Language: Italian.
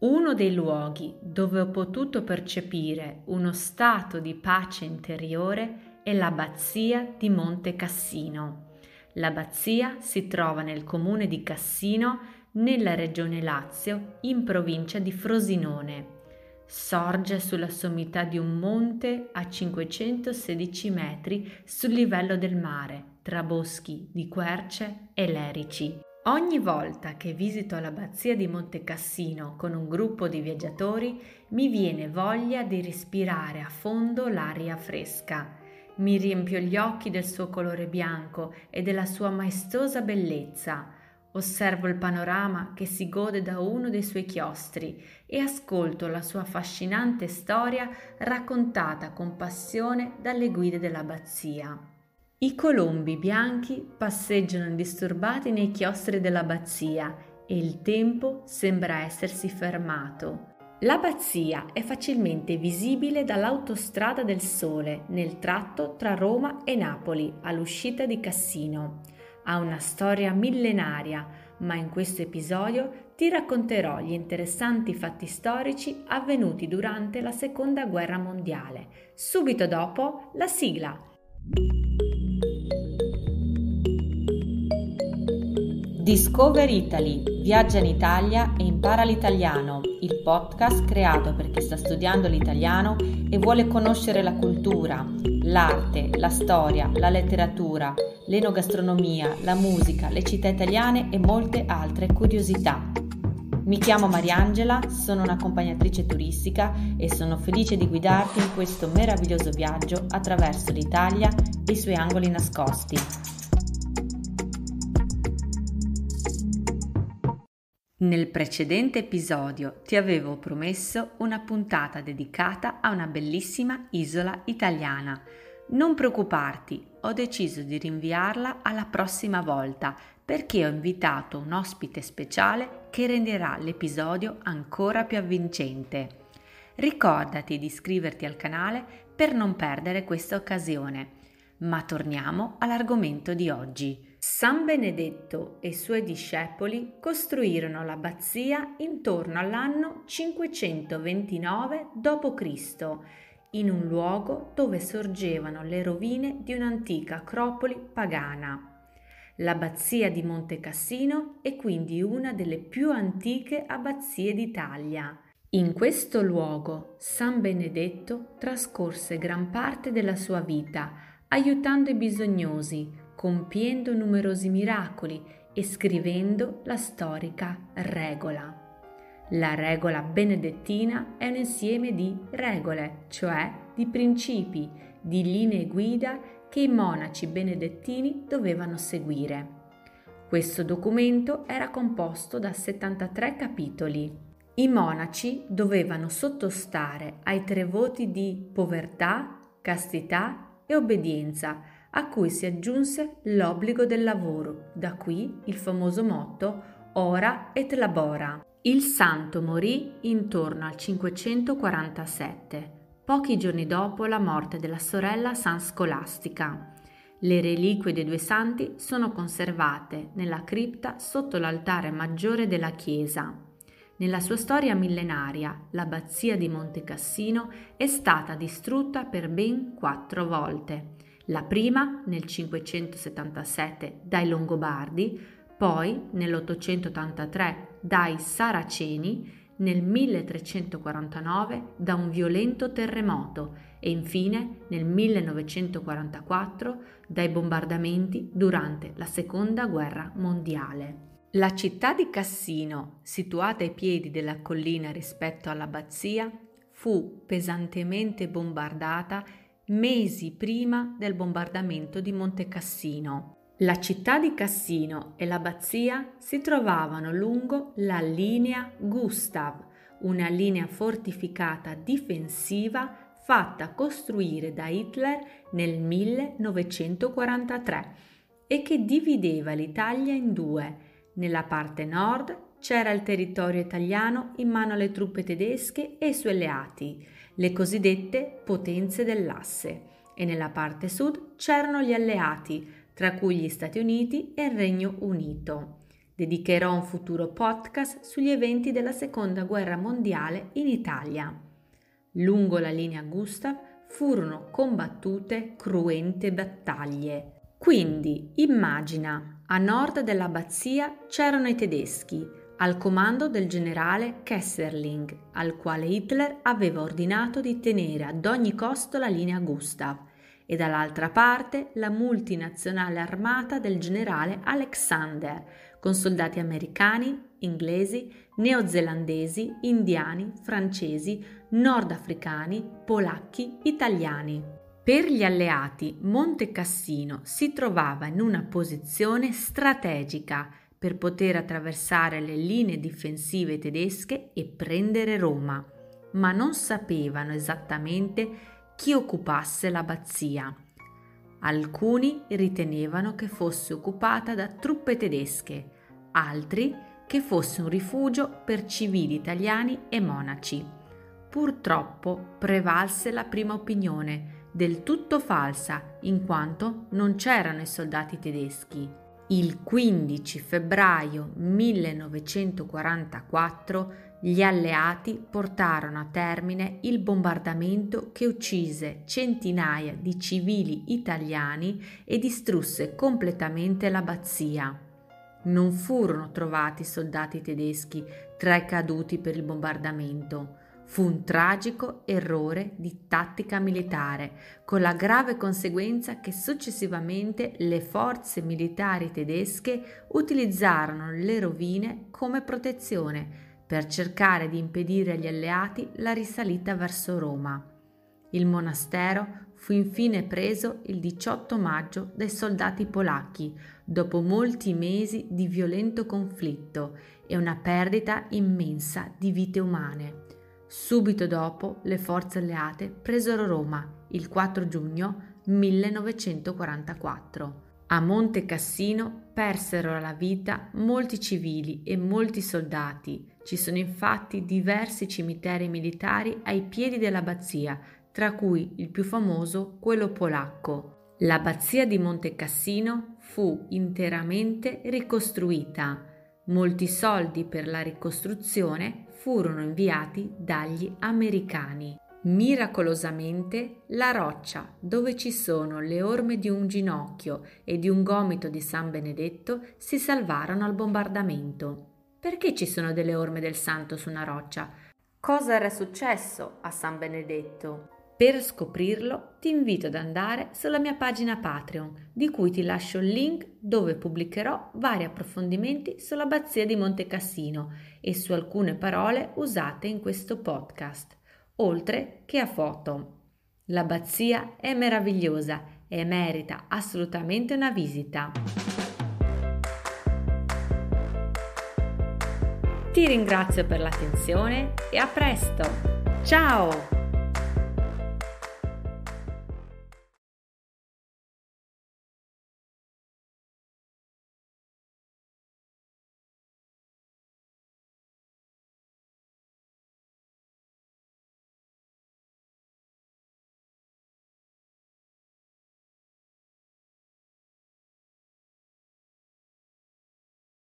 Uno dei luoghi dove ho potuto percepire uno stato di pace interiore è l'abbazia di Monte Cassino. L'abbazia si trova nel comune di Cassino, nella regione Lazio, in provincia di Frosinone. Sorge sulla sommità di un monte a 516 metri sul livello del mare, tra boschi di querce e lerici. Ogni volta che visito l'abbazia di Monte Cassino con un gruppo di viaggiatori mi viene voglia di respirare a fondo l'aria fresca mi riempio gli occhi del suo colore bianco e della sua maestosa bellezza. Osservo il panorama che si gode da uno dei suoi chiostri e ascolto la sua affascinante storia raccontata con passione dalle guide dell'abbazia. I colombi bianchi passeggiano indisturbati nei chiostri dell'abbazia e il tempo sembra essersi fermato. L'abbazia è facilmente visibile dall'autostrada del Sole nel tratto tra Roma e Napoli all'uscita di Cassino. Ha una storia millenaria, ma in questo episodio ti racconterò gli interessanti fatti storici avvenuti durante la Seconda Guerra Mondiale. Subito dopo la sigla. Discover Italy, viaggia in Italia e impara l'italiano, il podcast creato per chi sta studiando l'italiano e vuole conoscere la cultura, l'arte, la storia, la letteratura, l'enogastronomia, la musica, le città italiane e molte altre curiosità. Mi chiamo Mariangela, sono un'accompagnatrice turistica e sono felice di guidarti in questo meraviglioso viaggio attraverso l'Italia e i suoi angoli nascosti. Nel precedente episodio ti avevo promesso una puntata dedicata a una bellissima isola italiana. Non preoccuparti, ho deciso di rinviarla alla prossima volta perché ho invitato un ospite speciale che renderà l'episodio ancora più avvincente. Ricordati di iscriverti al canale per non perdere questa occasione. Ma torniamo all'argomento di oggi. San Benedetto e i suoi discepoli costruirono l'abbazia intorno all'anno 529 d.C., in un luogo dove sorgevano le rovine di un'antica acropoli pagana. L'abbazia di Monte Cassino è quindi una delle più antiche abbazie d'Italia. In questo luogo San Benedetto trascorse gran parte della sua vita aiutando i bisognosi, compiendo numerosi miracoli e scrivendo la storica regola. La regola benedettina è un insieme di regole, cioè di principi, di linee guida che i monaci benedettini dovevano seguire. Questo documento era composto da 73 capitoli. I monaci dovevano sottostare ai tre voti di povertà, castità e obbedienza, a cui si aggiunse l'obbligo del lavoro, da qui il famoso motto Ora et labora. Il santo morì intorno al 547, pochi giorni dopo la morte della sorella San Scolastica. Le reliquie dei due santi sono conservate nella cripta sotto l'altare maggiore della chiesa. Nella sua storia millenaria, l'abbazia di Monte Cassino è stata distrutta per ben quattro volte la prima nel 577 dai Longobardi, poi nell'883 dai Saraceni, nel 1349 da un violento terremoto e infine nel 1944 dai bombardamenti durante la Seconda Guerra Mondiale. La città di Cassino, situata ai piedi della collina rispetto all'abbazia, fu pesantemente bombardata mesi prima del bombardamento di Monte Cassino. La città di Cassino e l'abbazia si trovavano lungo la linea Gustav, una linea fortificata difensiva fatta costruire da Hitler nel 1943 e che divideva l'Italia in due. Nella parte nord c'era il territorio italiano in mano alle truppe tedesche e ai suoi alleati, le cosiddette potenze dell'asse, e nella parte sud c'erano gli alleati, tra cui gli Stati Uniti e il Regno Unito. Dedicherò un futuro podcast sugli eventi della Seconda Guerra Mondiale in Italia. Lungo la linea Gustav furono combattute cruente battaglie. Quindi immagina, a nord dell'abbazia c'erano i tedeschi, al comando del generale Kesserling, al quale Hitler aveva ordinato di tenere ad ogni costo la linea Gustav, e dall'altra parte la multinazionale armata del generale Alexander, con soldati americani, inglesi, neozelandesi, indiani, francesi, nordafricani, polacchi, italiani. Per gli alleati Monte Cassino si trovava in una posizione strategica per poter attraversare le linee difensive tedesche e prendere Roma, ma non sapevano esattamente chi occupasse l'abbazia. Alcuni ritenevano che fosse occupata da truppe tedesche, altri che fosse un rifugio per civili italiani e monaci. Purtroppo prevalse la prima opinione, del tutto falsa, in quanto non c'erano i soldati tedeschi. Il 15 febbraio 1944 gli alleati portarono a termine il bombardamento che uccise centinaia di civili italiani e distrusse completamente l'abbazia. Non furono trovati soldati tedeschi tra i caduti per il bombardamento. Fu un tragico errore di tattica militare, con la grave conseguenza che successivamente le forze militari tedesche utilizzarono le rovine come protezione per cercare di impedire agli alleati la risalita verso Roma. Il monastero fu infine preso il 18 maggio dai soldati polacchi, dopo molti mesi di violento conflitto e una perdita immensa di vite umane. Subito dopo le forze alleate presero Roma il 4 giugno 1944. A Monte Cassino persero la vita molti civili e molti soldati. Ci sono infatti diversi cimiteri militari ai piedi dell'abbazia, tra cui il più famoso quello polacco. L'abbazia di Monte Cassino fu interamente ricostruita. Molti soldi per la ricostruzione furono inviati dagli americani. Miracolosamente la roccia dove ci sono le orme di un ginocchio e di un gomito di San Benedetto si salvarono al bombardamento. Perché ci sono delle orme del santo su una roccia? Cosa era successo a San Benedetto? Per scoprirlo ti invito ad andare sulla mia pagina Patreon, di cui ti lascio il link dove pubblicherò vari approfondimenti sull'abbazia di Monte Cassino e su alcune parole usate in questo podcast, oltre che a foto. L'abbazia è meravigliosa e merita assolutamente una visita. Ti ringrazio per l'attenzione e a presto! Ciao!